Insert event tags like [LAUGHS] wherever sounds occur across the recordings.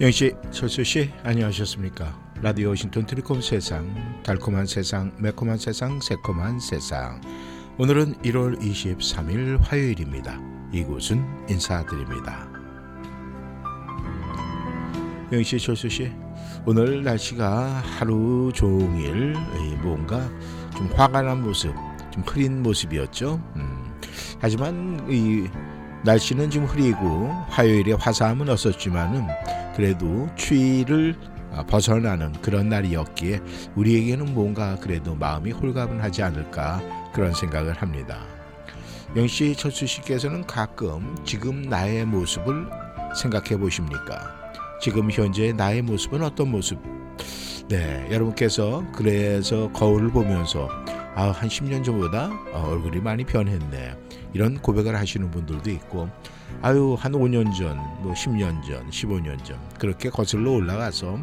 영 씨, 철수 씨 안녕하셨습니까? 라디오 워싱턴 트리콤 세상, 달콤한 세상, 매콤한 세상, 새콤한 세상. 오늘은 1월 23일 화요일입니다. 이곳은 인사드립니다. 영 씨, 철수 씨, 오늘 날씨가 하루 종일 뭔가 좀 화가 난 모습, 좀 흐린 모습이었죠. 음, 하지만 이 날씨는 좀 흐리고 화요일에 화사함은 없었지만은 그래도 추위를 아, 벗어나는 그런 날이었기에 우리에게는 뭔가 그래도 마음이 홀가분하지 않을까 그런 생각을 합니다. 영씨 철수 씨께서는 가끔 지금 나의 모습을 생각해 보십니까? 지금 현재 나의 모습은 어떤 모습? 네, 여러분께서 그래서 거울을 보면서 아, 한 10년 전보다 어, 얼굴이 많이 변했네. 이런 고백을 하시는 분들도 있고 아유 한 5년 전, 뭐 10년 전, 15년 전 그렇게 거슬러 올라가서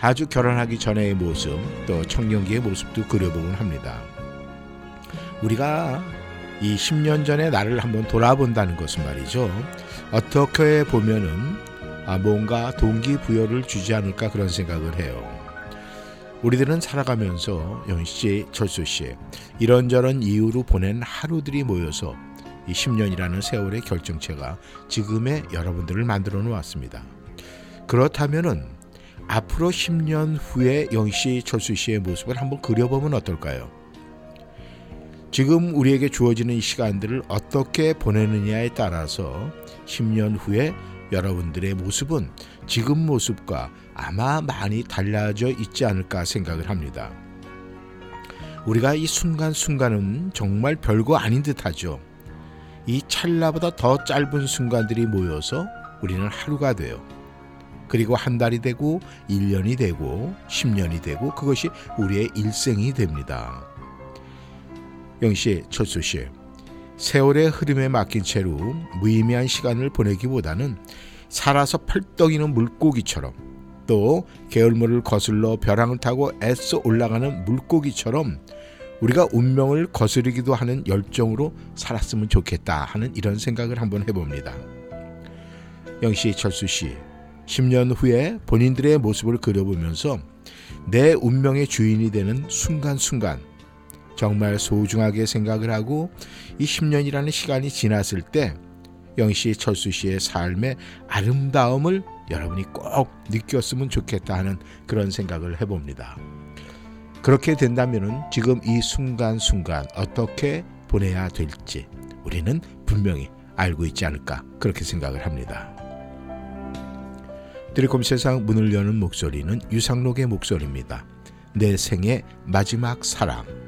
아주 결혼하기 전의 모습 또 청년기의 모습도 그려보곤 합니다. 우리가 이 10년 전의 나를 한번 돌아본다는 것은 말이죠. 어떻게 보면은 아 뭔가 동기부여를 주지 않을까 그런 생각을 해요. 우리들은 살아가면서 연씨, 철수 씨 이런저런 이유로 보낸 하루들이 모여서 이 10년이라는 세월의 결정체가 지금의 여러분들을 만들어 놓았습니다. 그렇다면은 앞으로 10년 후에 영씨, 철수 씨의 모습을 한번 그려보면 어떨까요? 지금 우리에게 주어지는 시간들을 어떻게 보내느냐에 따라서 10년 후에 여러분들의 모습은 지금 모습과 아마 많이 달라져 있지 않을까 생각을 합니다. 우리가 이 순간순간은 정말 별거 아닌 듯 하죠. 이 찰나보다 더 짧은 순간들이 모여서 우리는 하루가 돼요. 그리고 한 달이 되고 1년이 되고 10년이 되고 그것이 우리의 일생이 됩니다. 영씨, 철수씨, 세월의 흐름에 맡긴 채로 무의미한 시간을 보내기보다는 살아서 펄떡이는 물고기처럼 또 게을물을 거슬러 벼랑을 타고 애써 올라가는 물고기처럼 우리가 운명을 거스르기도 하는 열정으로 살았으면 좋겠다 하는 이런 생각을 한번 해봅니다. 영씨, 철수 씨, 10년 후에 본인들의 모습을 그려보면서 내 운명의 주인이 되는 순간순간 정말 소중하게 생각을 하고 이 10년이라는 시간이 지났을 때 영씨, 철수 씨의 삶의 아름다움을 여러분이 꼭 느꼈으면 좋겠다 하는 그런 생각을 해봅니다. 그렇게 된다면 지금 이 순간순간 어떻게 보내야 될지 우리는 분명히 알고 있지 않을까 그렇게 생각을 합니다. 드리콤 세상 문을 여는 목소리는 유상록의 목소리입니다. 내 생의 마지막 사랑.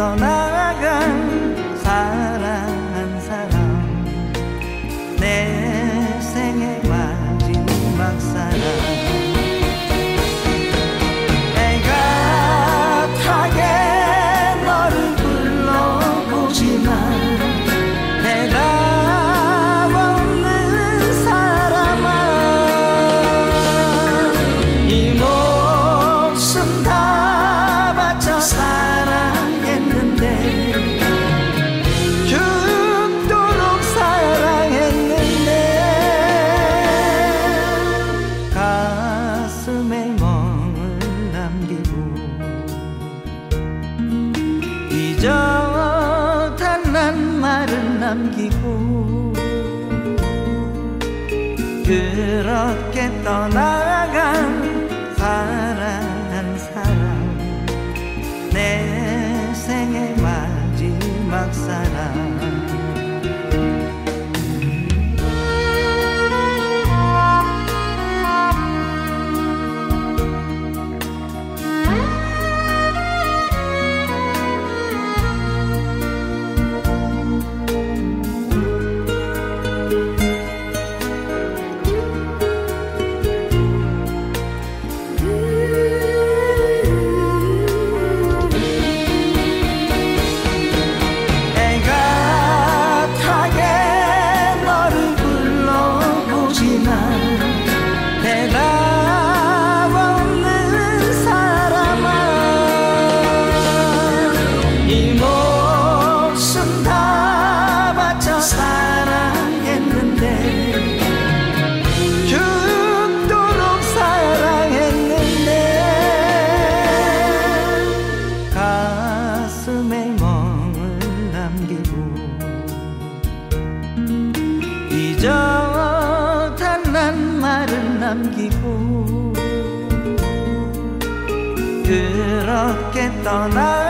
떠나 그렇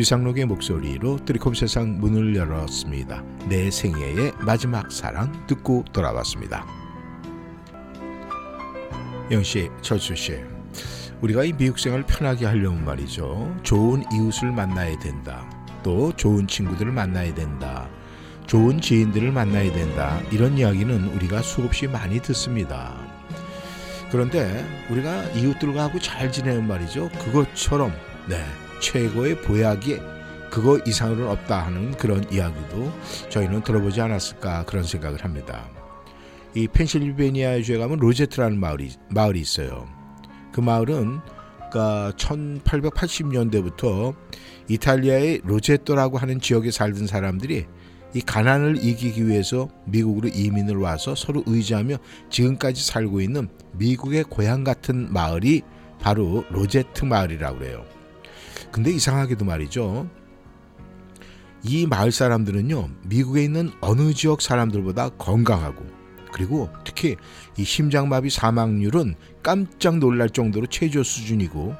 유상록의 목소리로 트리콤 세상 문을 열었습니다. 내 생애의 마지막 사랑 듣고 돌아왔습니다. 영씨, 철수씨, 우리가 이 미국 생활 편하게 하려면 말이죠. 좋은 이웃을 만나야 된다. 또 좋은 친구들을 만나야 된다. 좋은 지인들을 만나야 된다. 이런 이야기는 우리가 수없이 많이 듣습니다. 그런데 우리가 이웃들과 하고 잘 지내는 말이죠. 그것처럼 네 최고의 보약이 그거 이상으로는 없다 하는 그런 이야기도 저희는 들어보지 않았을까 그런 생각을 합니다. 이 펜실베니아 주에 가면 로제트라는 마을이 마을이 있어요. 그 마을은 그러니까 1880년대부터 이탈리아의 로제토라고 하는 지역에 살던 사람들이 이 가난을 이기기 위해서 미국으로 이민을 와서 서로 의지하며 지금까지 살고 있는 미국의 고향 같은 마을이 바로 로제트 마을이라고 그래요. 근데 이상하게도 말이죠. 이 마을 사람들은요, 미국에 있는 어느 지역 사람들보다 건강하고, 그리고 특히 이 심장마비 사망률은 깜짝 놀랄 정도로 최저 수준이고,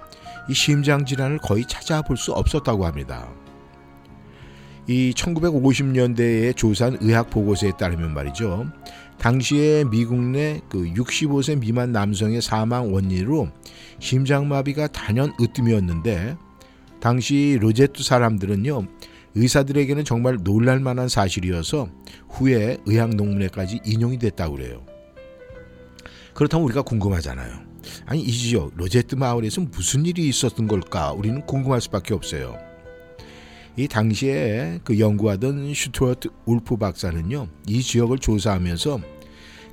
이 심장 질환을 거의 찾아볼 수 없었다고 합니다. 이 1950년대에 조사한 의학 보고서에 따르면 말이죠. 당시에 미국 내 그 65세 미만 남성의 사망 원인으로 심장마비가 단연 으뜸이었는데 당시 로제토 사람들은요 의사들에게는 정말 놀랄 만한 사실이어서 후에 의학 논문에까지 인용이 됐다고 그래요. 그렇다면 우리가 궁금하잖아요. 아니 이 지역 로제토 마을에서 무슨 일이 있었던 걸까? 우리는 궁금할 수밖에 없어요. 이 당시에 그 연구하던 스튜어트 울프 박사는요 이 지역을 조사하면서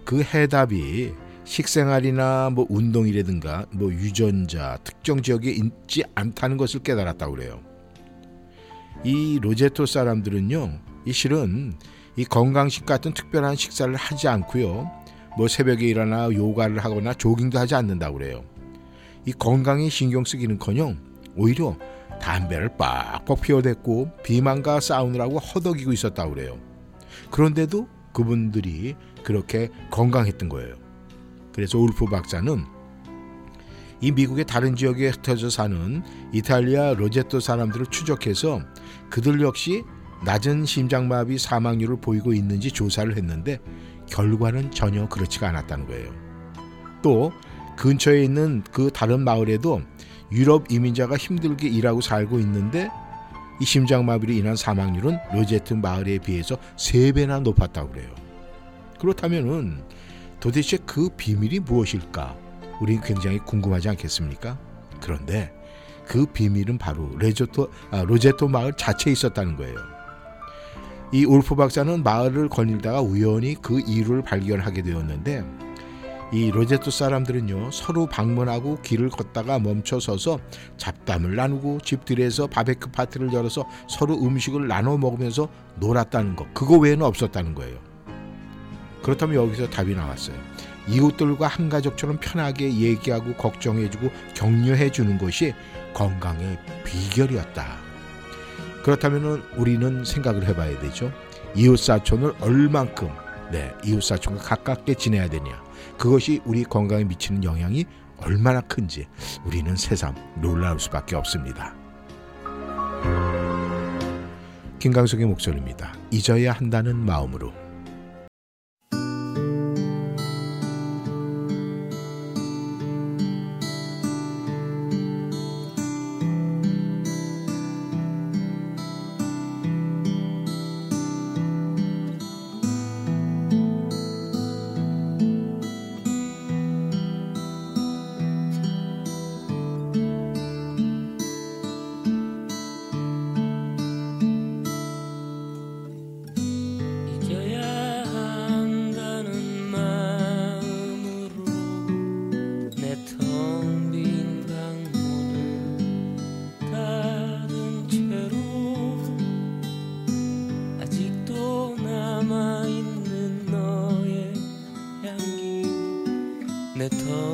그 해답이 식생활이나 뭐 운동이라든가 뭐 유전자 특정 지역에 있지 않다는 것을 깨달았다고 그래요. 이 로제토 사람들은요, 이 실은 이 건강식 같은 특별한 식사를 하지 않고요, 뭐 새벽에 일어나 요가를 하거나 조깅도 하지 않는다고 그래요. 이 건강에 신경 쓰기는커녕 오히려 담배를 빡빡 피워댔고 비만과 싸우느라고 허덕이고 있었다고 그래요. 그런데도 그분들이 그렇게 건강했던 거예요. 그래서 울프 박사는 이 미국의 다른 지역에 흩어져 사는 이탈리아 로제토 사람들을 추적해서 그들 역시 낮은 심장마비 사망률을 보이고 있는지 조사를 했는데 결과는 전혀 그렇지가 않았다는 거예요. 또 근처에 있는 그 다른 마을에도 유럽 이민자가 힘들게 일하고 살고 있는데 이 심장마비로 인한 사망률은 로제토 마을에 비해서 3배나 높았다고 그래요. 그렇다면은 도대체 그 비밀이 무엇일까? 우린 굉장히 궁금하지 않겠습니까? 그런데 그 비밀은 바로 레조토, 아, 로제토 마을 자체에 있었다는 거예요. 이 울프 박사는 마을을 거닐다가 우연히 그 이유를 발견하게 되었는데 이 로제토 사람들은요 서로 방문하고 길을 걷다가 멈춰 서서 잡담을 나누고 집들에서 바베큐 파티를 열어서 서로 음식을 나눠 먹으면서 놀았다는 것 그거 외에는 없었다는 거예요. 그렇다면 여기서 답이 나왔어요. 이웃들과 한 가족처럼 편하게 얘기하고 걱정해주고 격려해주는 것이 건강의 비결이었다. 그렇다면 우리는 생각을 해봐야 되죠. 이웃 사촌을 얼만큼 네 이웃 사촌과 가깝게 지내야 되냐. 그것이 우리 건강에 미치는 영향이 얼마나 큰지 우리는 새삼 놀라울 수밖에 없습니다. 김강석의 목소리입니다. 잊어야 한다는 마음으로 他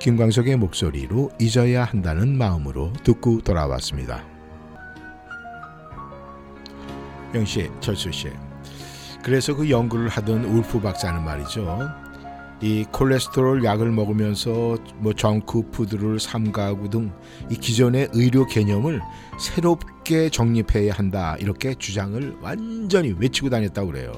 김광석의 목소리로 잊어야 한다는 마음으로 듣고 돌아왔습니다. 영씨, 철수씨. 그래서 그 연구를 하던 울프 박사는 말이죠. 이 콜레스테롤 약을 먹으면서 뭐 정크 푸드를 삼가하고 등이 기존의 의료 개념을 새롭게 정립해야 한다 이렇게 주장을 완전히 외치고 다녔다고 그래요.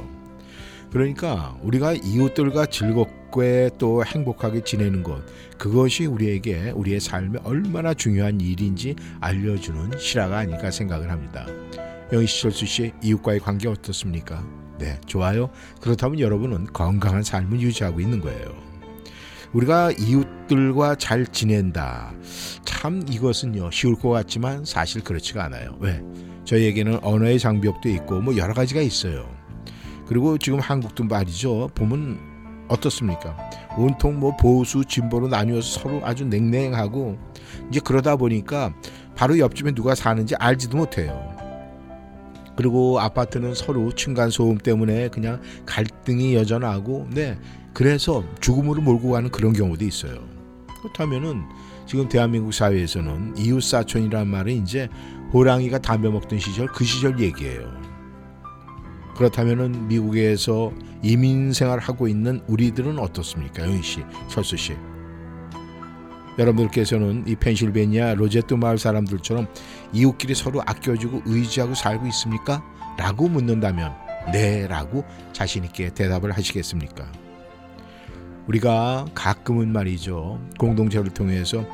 그러니까 우리가 이웃들과 즐겁 게 또 행복하게 지내는 것 그것이 우리에게 우리의 삶에 얼마나 중요한 일인지 알려주는 실화가 아닐까 생각을 합니다. 영희철수 씨 이웃과의 관계 어떻습니까? 네, 좋아요. 그렇다면 여러분은 건강한 삶을 유지하고 있는 거예요. 우리가 이웃들과 잘 지낸다. 참 이것은요 쉬울 것 같지만 사실 그렇지가 않아요. 왜? 저희에게는 언어의 장벽도 있고 뭐 여러 가지가 있어요. 그리고 지금 한국도 말이죠. 보면 어떻습니까? 온통 뭐 보수 진보로 나뉘어서 서로 아주 냉랭하고 이제 그러다 보니까 바로 옆집에 누가 사는지 알지도 못해요. 그리고 아파트는 서로 층간 소음 때문에 그냥 갈등이 여전하고 네 그래서 죽음으로 몰고 가는 그런 경우도 있어요. 그렇다면은 지금 대한민국 사회에서는 이웃 사촌이란 말은 이제 호랑이가 담배 먹던 시절 그 시절 얘기예요. 그렇다면은 미국에서 이민 생활하고 있는 우리들은 어떻습니까, 영희 씨, 철수 씨? 여러분들께서는 이 펜실베니아 로제트 마을 사람들처럼 이웃끼리 서로 아껴주고 의지하고 살고 있습니까? 라고 묻는다면 네 라고 자신 있게 대답을 하시겠습니까? 우리가 가끔은 말이죠 공동체를 통해서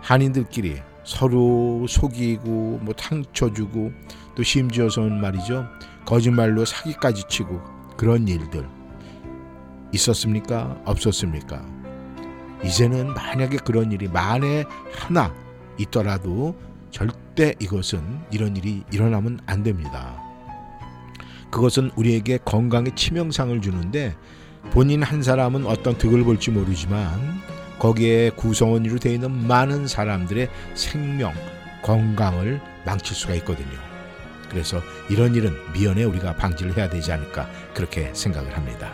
한인들끼리 서로 속이고 뭐 상처 주고 또 심지어서는 말이죠 거짓말로 사기까지 치고 그런 일들 있었습니까? 없었습니까? 이제는 만약에 그런 일이 만에 하나 있더라도 절대 이것은 이런 일이 일어나면 안 됩니다. 그것은 우리에게 건강에 치명상을 주는데 본인 한 사람은 어떤 득을 볼지 모르지만 거기에 구성원으로 되어 있는 많은 사람들의 생명, 건강을 망칠 수가 있거든요. 그래서 이런 일은 미연에 우리가 방지를 해야 되지 않을까 그렇게 생각을 합니다.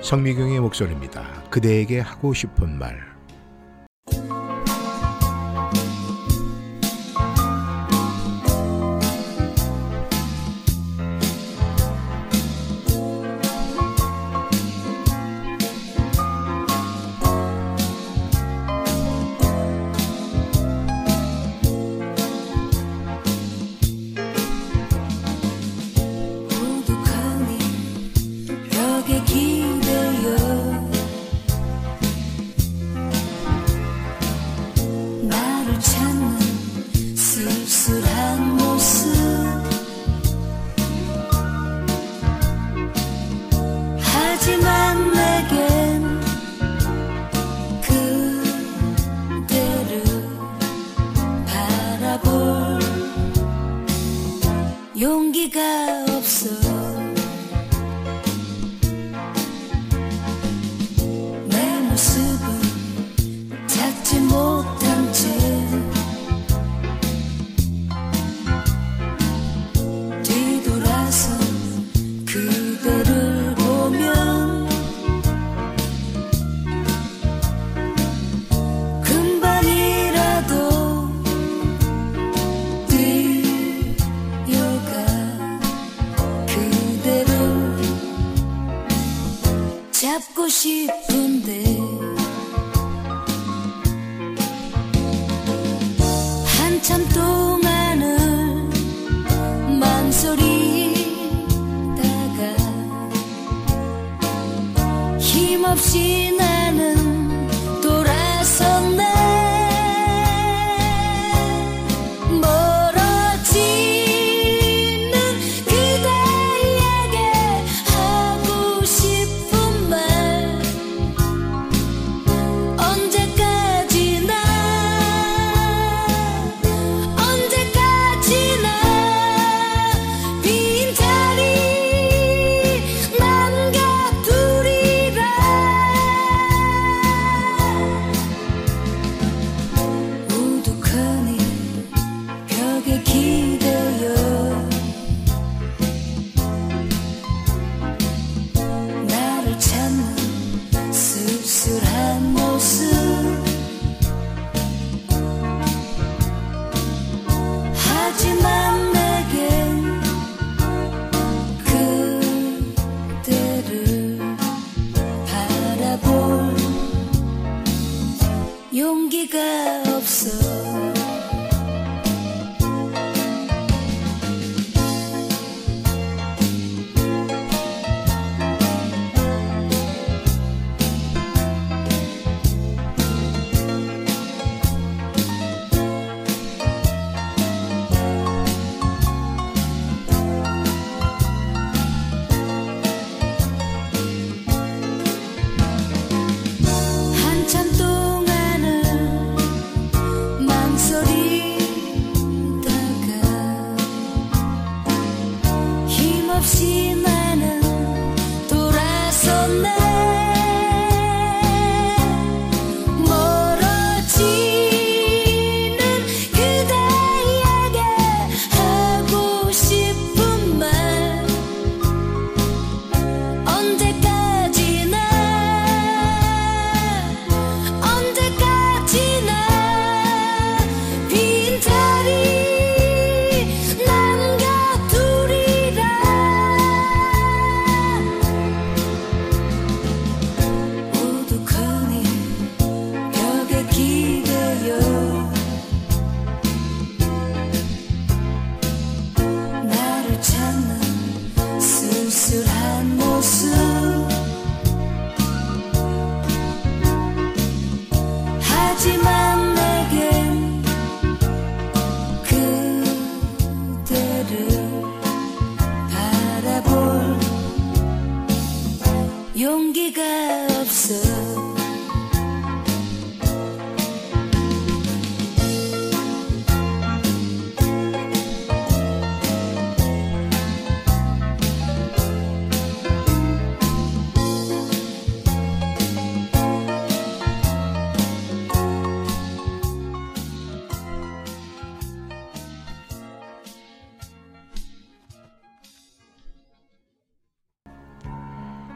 성미경의 목소리입니다. 그대에게 하고 싶은 말.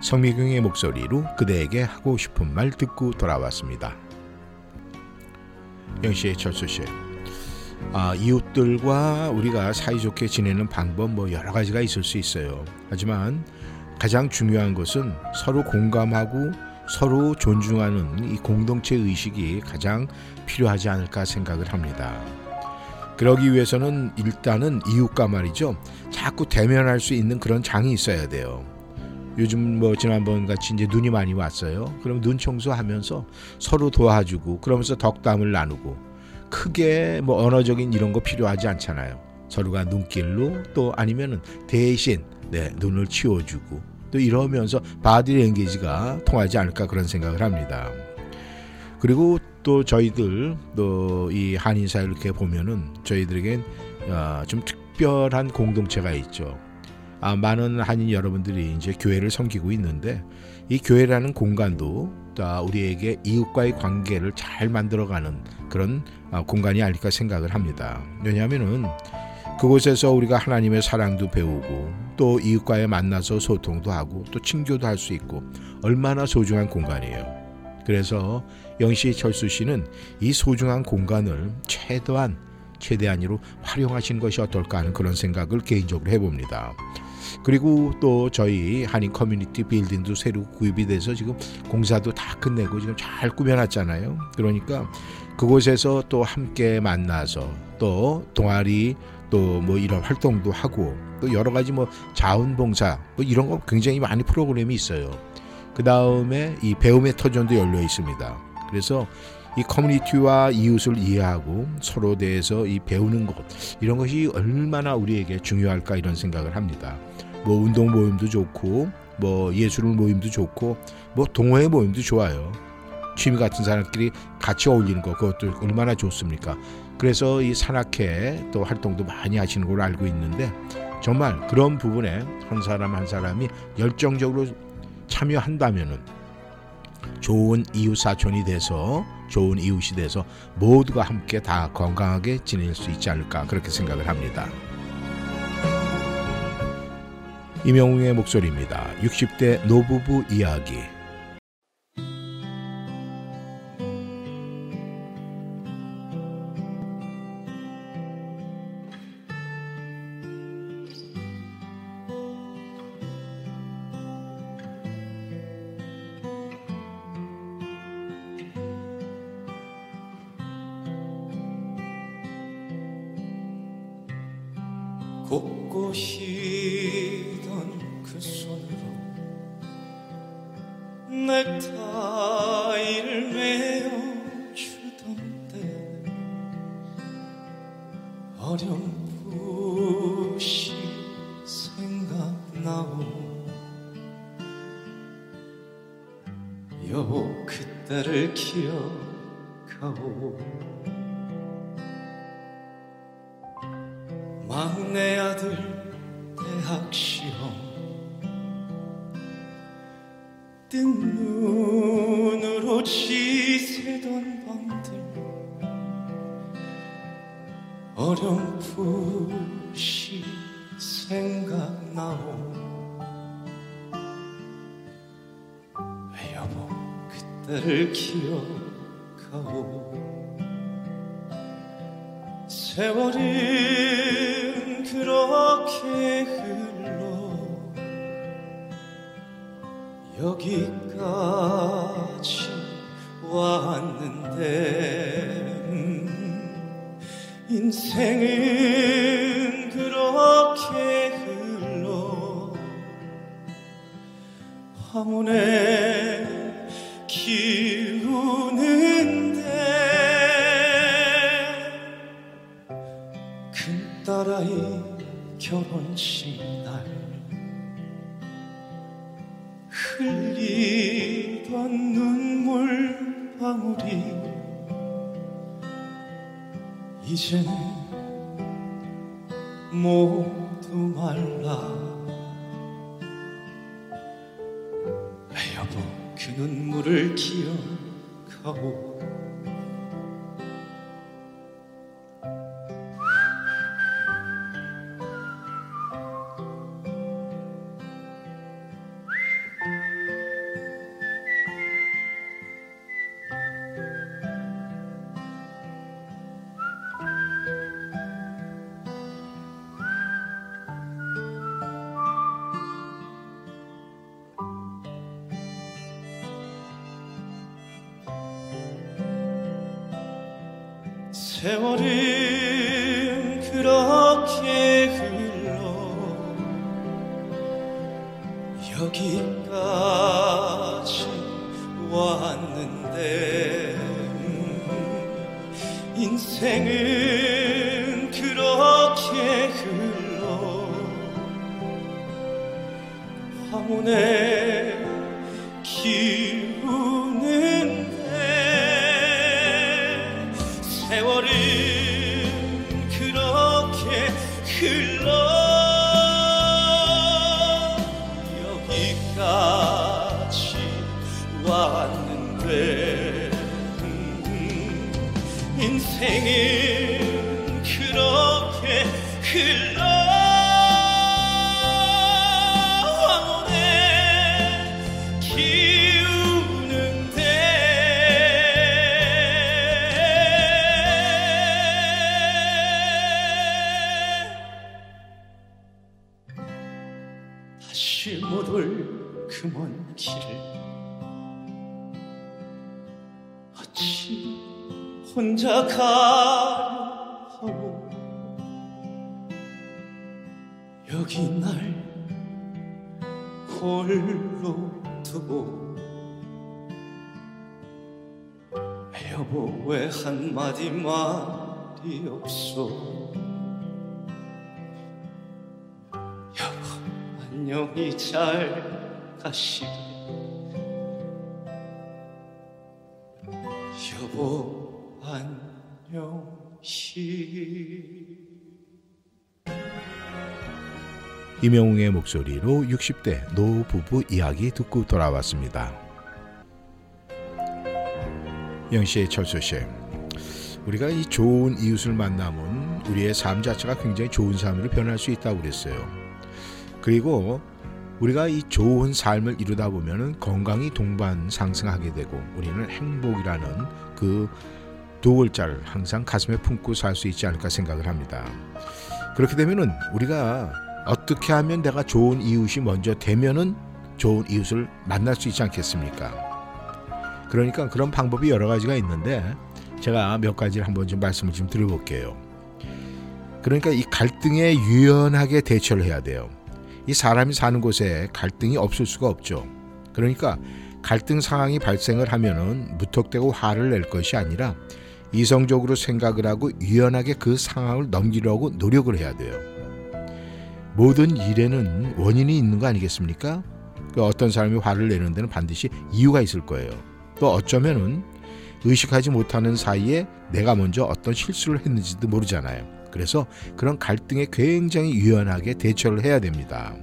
성미경의 목소리로 그대에게 하고 싶은 말 듣고 돌아왔습니다. 영시의 철수 씨. 아, 이웃들과 우리가 사이좋게 지내는 방법 뭐 여러 가지가 있을 수 있어요. 하지만 가장 중요한 것은 서로 공감하고 서로 존중하는 이 공동체 의식이 가장 필요하지 않을까 생각을 합니다. 그러기 위해서는 일단은 이웃과 말이죠. 자꾸 대면할 수 있는 그런 장이 있어야 돼요. 요즘 뭐 지난번 같이 이제 눈이 많이 왔어요. 그럼 눈 청소하면서 서로 도와주고 그러면서 덕담을 나누고 크게 뭐 언어적인 이런 거 필요하지 않잖아요. 서로가 눈길로 또 아니면은 대신 네, 눈을 치워주고 또 이러면서 바디 랭귀지가 통하지 않을까 그런 생각을 합니다. 그리고 또 저희들 또 이 한인사 이렇게 보면은 저희들에겐 어, 좀 특별한 공동체가 있죠. 아, 많은 한인 여러분들이 이제 교회를 섬기고 있는데 이 교회라는 공간도 아, 우리에게 이웃과의 관계를 잘 만들어가는 그런 아, 공간이 아닐까 생각을 합니다. 왜냐하면은 그곳에서 우리가 하나님의 사랑도 배우고 또 이웃과의 만나서 소통도 하고 또 친교도 할 수 있고 얼마나 소중한 공간이에요. 그래서 영시 철수 씨는 이 소중한 공간을 최대한 최대한으로 활용하시는 것이 어떨까 하는 그런 생각을 개인적으로 해봅니다. 그리고 또 저희 한인 커뮤니티 빌딩도 새로 구입이 돼서 지금 공사도 다 끝내고 지금 잘 꾸며놨잖아요. 그러니까 그곳에서 또 함께 만나서 또 동아리 또 뭐 이런 활동도 하고 또 여러 가지 뭐 자원봉사 뭐 이런 거 굉장히 많이 프로그램이 있어요. 그 다음에 이 배움의 터전도 열려 있습니다. 그래서 이 커뮤니티와 이웃을 이해하고 서로 대해서 이 배우는 것 이런 것이 얼마나 우리에게 중요할까 이런 생각을 합니다. 뭐 운동 모임도 좋고 뭐 예술 모임도 좋고 뭐 동호회 모임도 좋아요. 취미 같은 사람끼리 같이 어울리는 거 그것도 얼마나 좋습니까? 그래서 이 산악회 또 활동도 많이 하시는 걸로 알고 있는데 정말 그런 부분에 한 사람 한 사람이 열정적으로 참여한다면은 좋은 이웃 사촌이 돼서 좋은 이웃이 돼서 모두가 함께 다 건강하게 지낼 수 있지 않을까 그렇게 생각을 합니다. 이명웅의 목소리입니다. 60대 노부부 이야기. 어렴풋이 생각나오. 여보 그때를 기억하오. 막내 아들 대학 시 그때를 기억하오. 세월은 세월은 그렇게 흘러 여기까지 왔는데 음, 인생은 홀로 두고 여보 왜 한마디 말이 없어. 여보 안녕히 잘 가시게 여보 안녕히 이명웅의 목소리로 60대 노부부 이야기 듣고 돌아왔습니다. 영시의 철수 씨, 우리가 이 좋은 이웃을 만나면 우리의 삶 자체가 굉장히 좋은 삶으로 변할 수 있다고 그랬어요. 그리고 우리가 이 좋은 삶을 이루다 보면은 건강이 동반 상승하게 되고 우리는 행복이라는 그 두 글자를 항상 가슴에 품고 살 수 있지 않을까 생각을 합니다. 그렇게 되면은 우리가 어떻게 하면 내가 좋은 이웃이 먼저 되면은 좋은 이웃을 만날 수 있지 않겠습니까? 그러니까 그런 방법이 여러 가지가 있는데 제가 몇 가지를 한번 좀 말씀을 좀 드려볼게요. 그러니까 이 갈등에 유연하게 대처를 해야 돼요. 이 사람이 사는 곳에 갈등이 없을 수가 없죠. 그러니까 갈등 상황이 발생을 하면은 무턱대고 화를 낼 것이 아니라 이성적으로 생각을 하고 유연하게 그 상황을 넘기려고 노력을 해야 돼요. 모든 일에는 원인이 있는 거 아니겠습니까? 그 어떤 사람이 화를 내는 데는 반드시 이유가 있을 거예요. 또 어쩌면은 의식하지 못하는 사이에 내가 먼저 어떤 실수를 했는지도 모르잖아요. 그래서 그런 갈등에 굉장히 유연하게 대처를 해야 됩니다.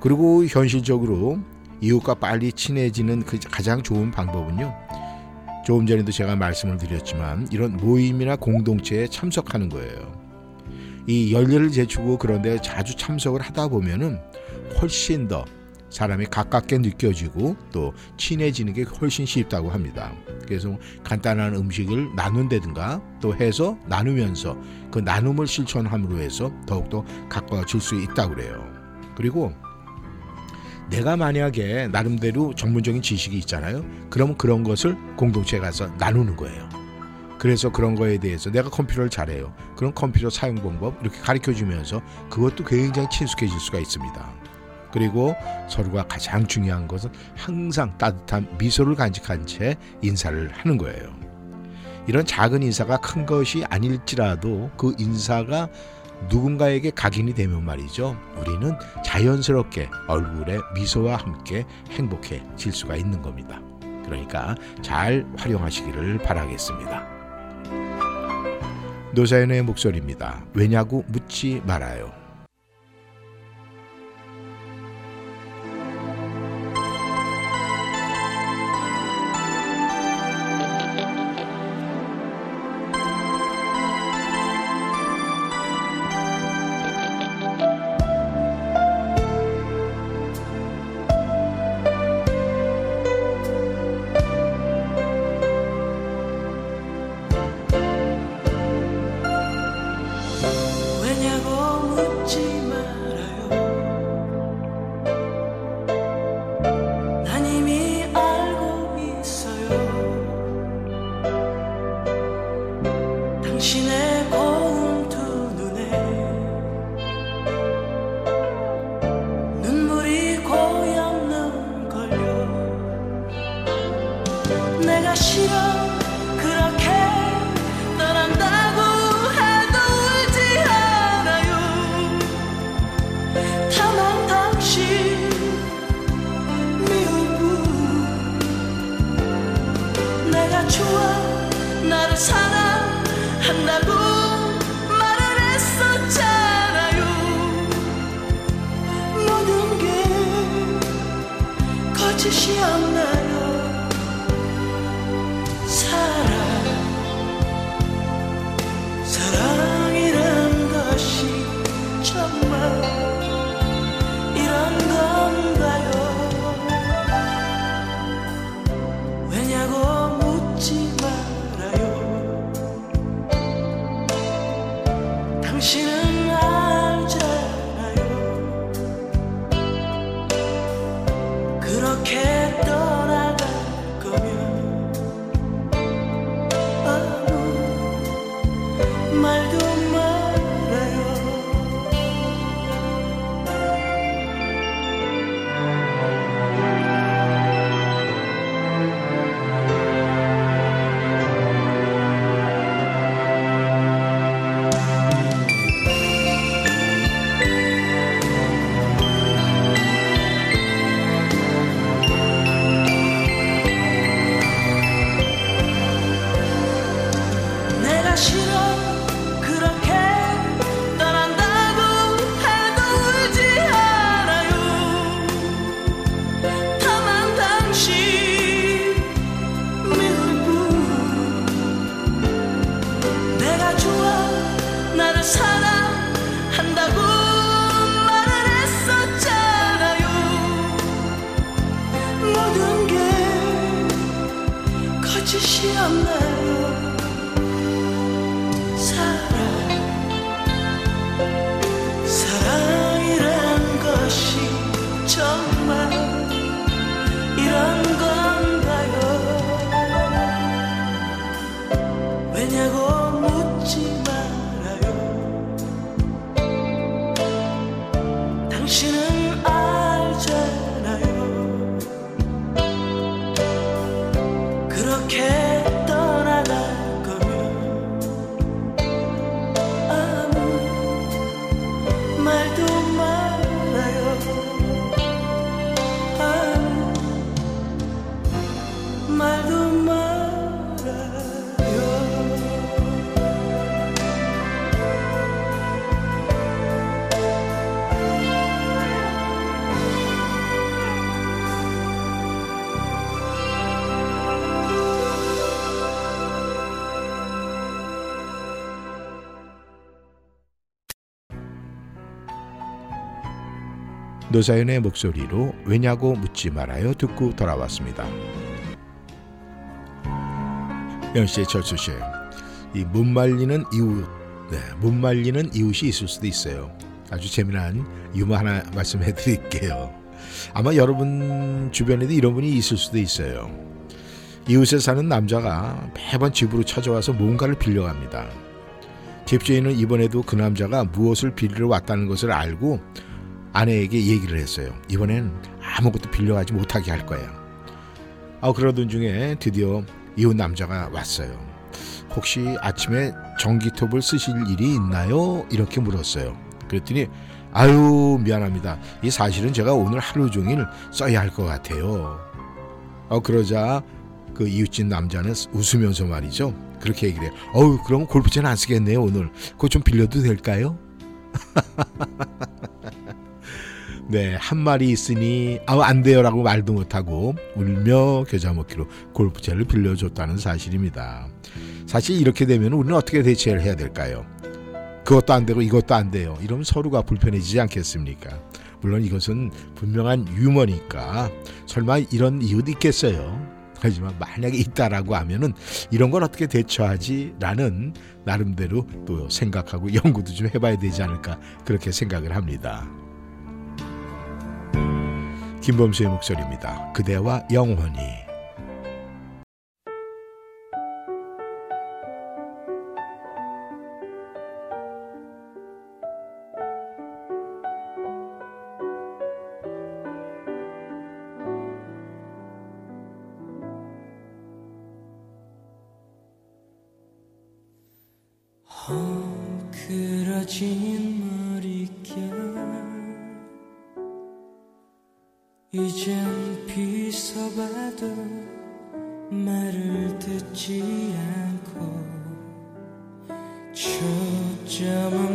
그리고 현실적으로 이웃과 빨리 친해지는 그 가장 좋은 방법은요. 조금 전에도 제가 말씀을 드렸지만 이런 모임이나 공동체에 참석하는 거예요. 이 열렬을 제치고 그런데 자주 참석을 하다 보면은 훨씬 더 사람이 가깝게 느껴지고 또 친해지는 게 훨씬 쉽다고 합니다. 그래서 간단한 음식을 나눈다든가 또 해서 나누면서 그 나눔을 실천함으로 해서 더욱더 가까워질 수 있다고 그래요. 그리고 내가 만약에 나름대로 전문적인 지식이 있잖아요. 그러면 그런 것을 공동체에 가서 나누는 거예요. 그래서 그런 거에 대해서 내가 컴퓨터를 잘해요. 그런 컴퓨터 사용 방법 이렇게 가르쳐 주면서 그것도 굉장히 친숙해질 수가 있습니다. 그리고 서로가 가장 중요한 것은 항상 따뜻한 미소를 간직한 채 인사를 하는 거예요. 이런 작은 인사가 큰 것이 아닐지라도 그 인사가 누군가에게 각인이 되면 말이죠. 우리는 자연스럽게 얼굴에 미소와 함께 행복해질 수가 있는 겁니다. 그러니까 잘 활용하시기를 바라겠습니다. 노사연의 목소리입니다. 왜냐고 묻지 말아요. 노사연의 목소리로 왜냐고 묻지 말아요 듣고 돌아왔습니다. 영씨의 철수 씨 이 못 말리는 이웃 네, 못 말리는 이웃이 있을 수도 있어요. 아주 재미난 유머 하나 말씀해 드릴게요. 아마 여러분 주변에도 이런 분이 있을 수도 있어요. 이웃에 사는 남자가 매번 집으로 찾아와서 뭔가를 빌려갑니다. 집주인은 이번에도 그 남자가 무엇을 빌리러 왔다는 것을 알고 아내에게 얘기를 했어요. 이번엔 아무것도 빌려가지 못하게 할 거야. 아, 그러던 중에 드디어 이웃 남자가 왔어요. 혹시 아침에 전기톱을 쓰실 일이 있나요? 이렇게 물었어요. 그랬더니 아유 미안합니다. 이 사실은 제가 오늘 하루 종일 써야 할 것 같아요. 어 그러자 그 이웃집 남자는 웃으면서 말이죠. 그렇게 얘기를 해요. 어우 그럼 골프채는 안 쓰겠네요 오늘. 그거 좀 빌려도 될까요? [LAUGHS] 네, 한 말이 있으니 아우 안 돼요라고 말도 못하고 울며 겨자 먹기로 골프채를 빌려줬다는 사실입니다. 사실 이렇게 되면 우리는 어떻게 대처를 해야 될까요? 그것도 안 되고 이것도 안 돼요. 이러면 서로가 불편해지지 않겠습니까? 물론 이것은 분명한 유머니까 설마 이런 이유도 있겠어요. 하지만 만약에 있다라고 하면은 이런 걸 어떻게 대처하지라는 나름대로 또 생각하고 연구도 좀 해봐야 되지 않을까 그렇게 생각을 합니다. 김범수의 목소리입니다. 그대와 영원히. 헝클어진 머릿결 이젠 비서봐도 말을 듣지 않고 초점 없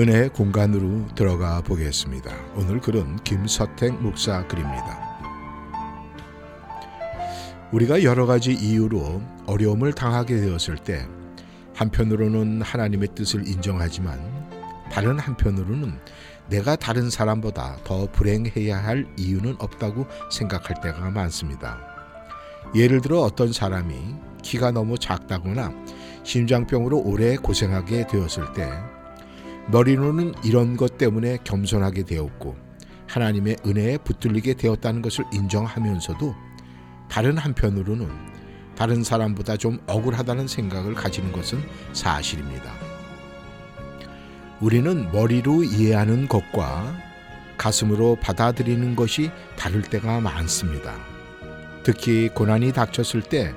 은혜의 공간으로 들어가 보겠습니다. 오늘 글은 김서택 목사 글입니다. 우리가 여러 가지 이유로 어려움을 당하게 되었을 때 한편으로는 하나님의 뜻을 인정하지만 다른 한편으로는 내가 다른 사람보다 더 불행해야 할 이유는 없다고 생각할 때가 많습니다. 예를 들어 어떤 사람이 키가 너무 작다거나 심장병으로 오래 고생하게 되었을 때 머리로는 이런 것 때문에 겸손하게 되었고 하나님의 은혜에 붙들리게 되었다는 것을 인정하면서도 다른 한편으로는 다른 사람보다 좀 억울하다는 생각을 가지는 것은 사실입니다. 우리는 머리로 이해하는 것과 가슴으로 받아들이는 것이 다를 때가 많습니다. 특히 고난이 닥쳤을 때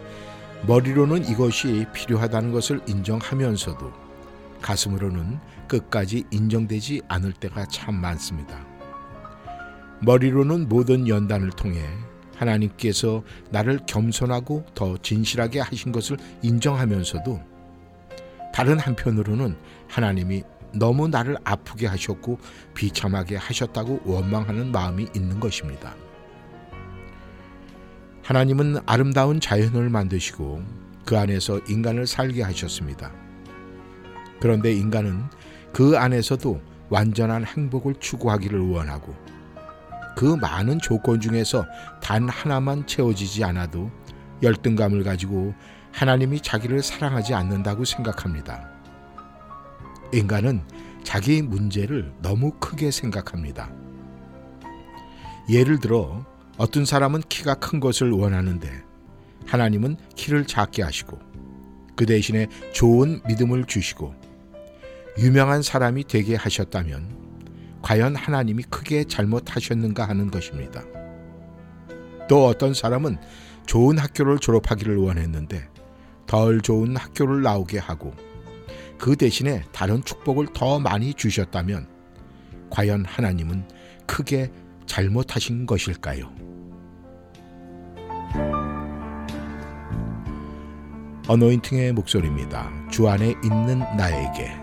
머리로는 이것이 필요하다는 것을 인정하면서도 가슴으로는 끝까지 인정되지 않을 때가 참 많습니다. 머리로는 모든 연단을 통해 하나님께서 나를 겸손하고 더 진실하게 하신 것을 인정하면서도 다른 한편으로는 하나님이 너무 나를 아프게 하셨고 비참하게 하셨다고 원망하는 마음이 있는 것입니다. 하나님은 아름다운 자연을 만드시고 그 안에서 인간을 살게 하셨습니다. 그런데 인간은 그 안에서도 완전한 행복을 추구하기를 원하고 그 많은 조건 중에서 단 하나만 채워지지 않아도 열등감을 가지고 하나님이 자기를 사랑하지 않는다고 생각합니다. 인간은 자기 문제를 너무 크게 생각합니다. 예를 들어 어떤 사람은 키가 큰 것을 원하는데 하나님은 키를 작게 하시고 그 대신에 좋은 믿음을 주시고 유명한 사람이 되게 하셨다면 과연 하나님이 크게 잘못하셨는가 하는 것입니다. 또 어떤 사람은 좋은 학교를 졸업하기를 원했는데 덜 좋은 학교를 나오게 하고 그 대신에 다른 축복을 더 많이 주셨다면 과연 하나님은 크게 잘못하신 것일까요? 어노인팅의 목소리입니다. 주 안에 있는 나에게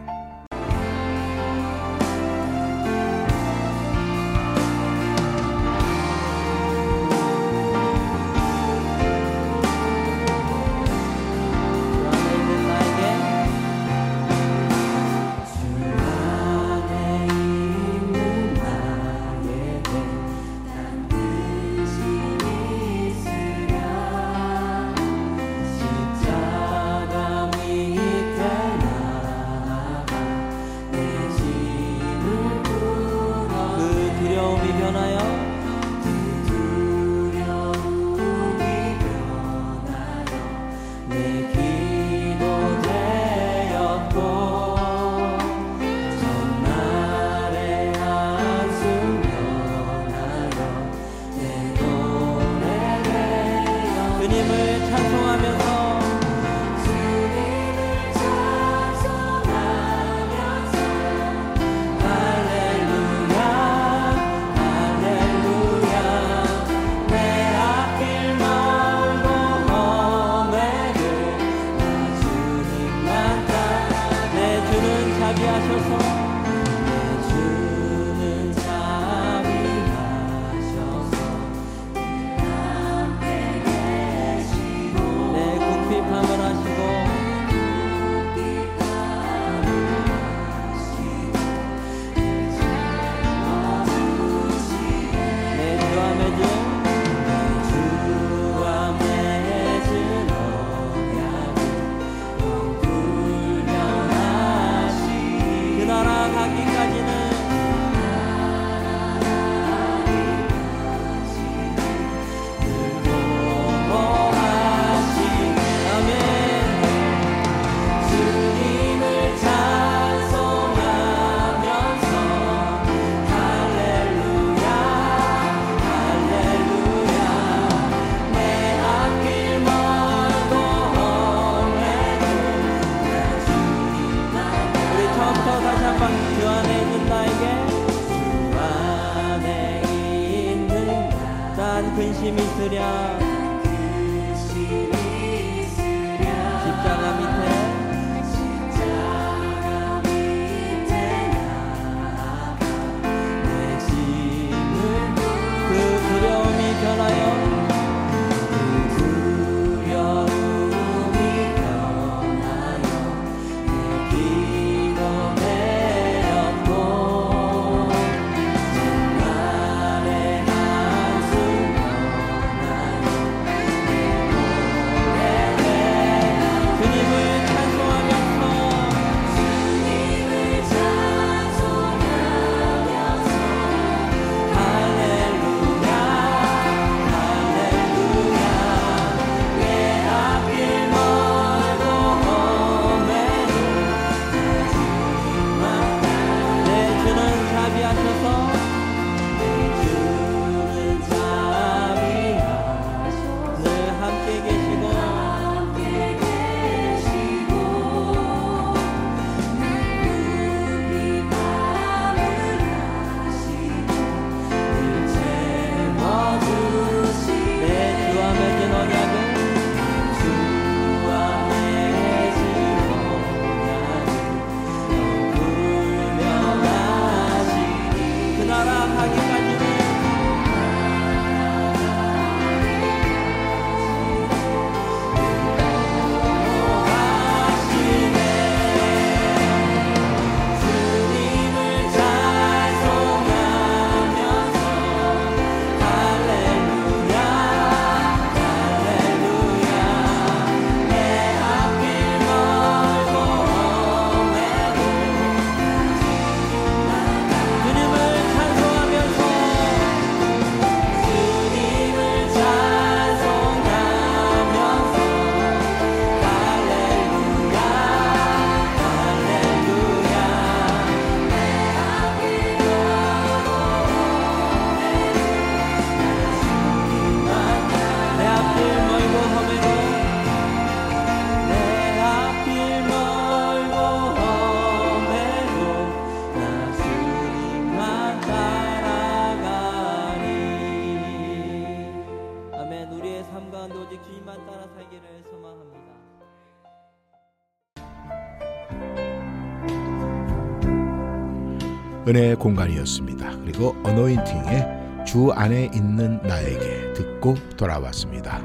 은혜의 공간이었습니다. 그리고 어노인팅의 주 안에 있는 나에게 듣고 돌아왔습니다.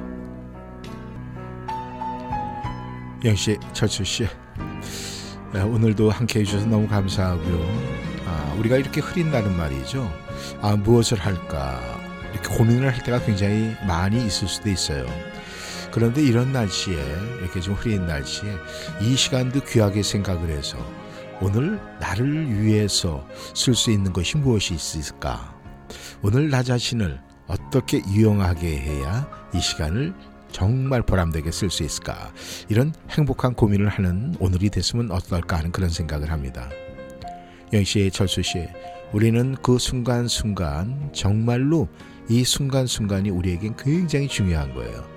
영씨, 철수씨, 네, 오늘도 함께 해주셔서 너무 감사하고요. 아, 우리가 이렇게 흐린 날은 말이죠. 아, 무엇을 할까 이렇게 고민을 할 때가 굉장히 많이 있을 수도 있어요. 그런데 이런 날씨에 이렇게 좀 흐린 날씨에 이 시간도 귀하게 생각을 해서 오늘 나를 위해서 쓸 수 있는 것이 무엇이 있을까? 오늘 나 자신을 어떻게 유용하게 해야 이 시간을 정말 보람되게 쓸 수 있을까? 이런 행복한 고민을 하는 오늘이 됐으면 어떨까 하는 그런 생각을 합니다. 영씨, 철수 씨, 우리는 그 순간순간 정말로 이 순간순간이 우리에겐 굉장히 중요한 거예요.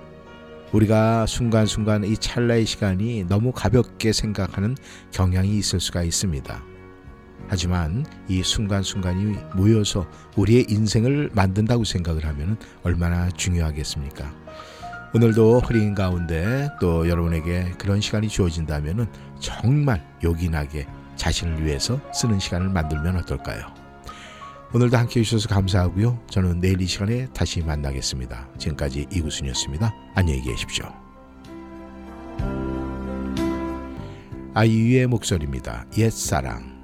우리가 순간순간 이 찰나의 시간이 너무 가볍게 생각하는 경향이 있을 수가 있습니다. 하지만 이 순간순간이 모여서 우리의 인생을 만든다고 생각을 하면 얼마나 중요하겠습니까? 오늘도 흐린 가운데 또 여러분에게 그런 시간이 주어진다면 정말 요긴하게 자신을 위해서 쓰는 시간을 만들면 어떨까요? 오늘도 함께 해주셔서 감사하고요. 저는 내일 이 시간에 다시 만나겠습니다. 지금까지 이구순이었습니다. 안녕히 계십시오. 아이유의 목소리입니다. 옛사랑.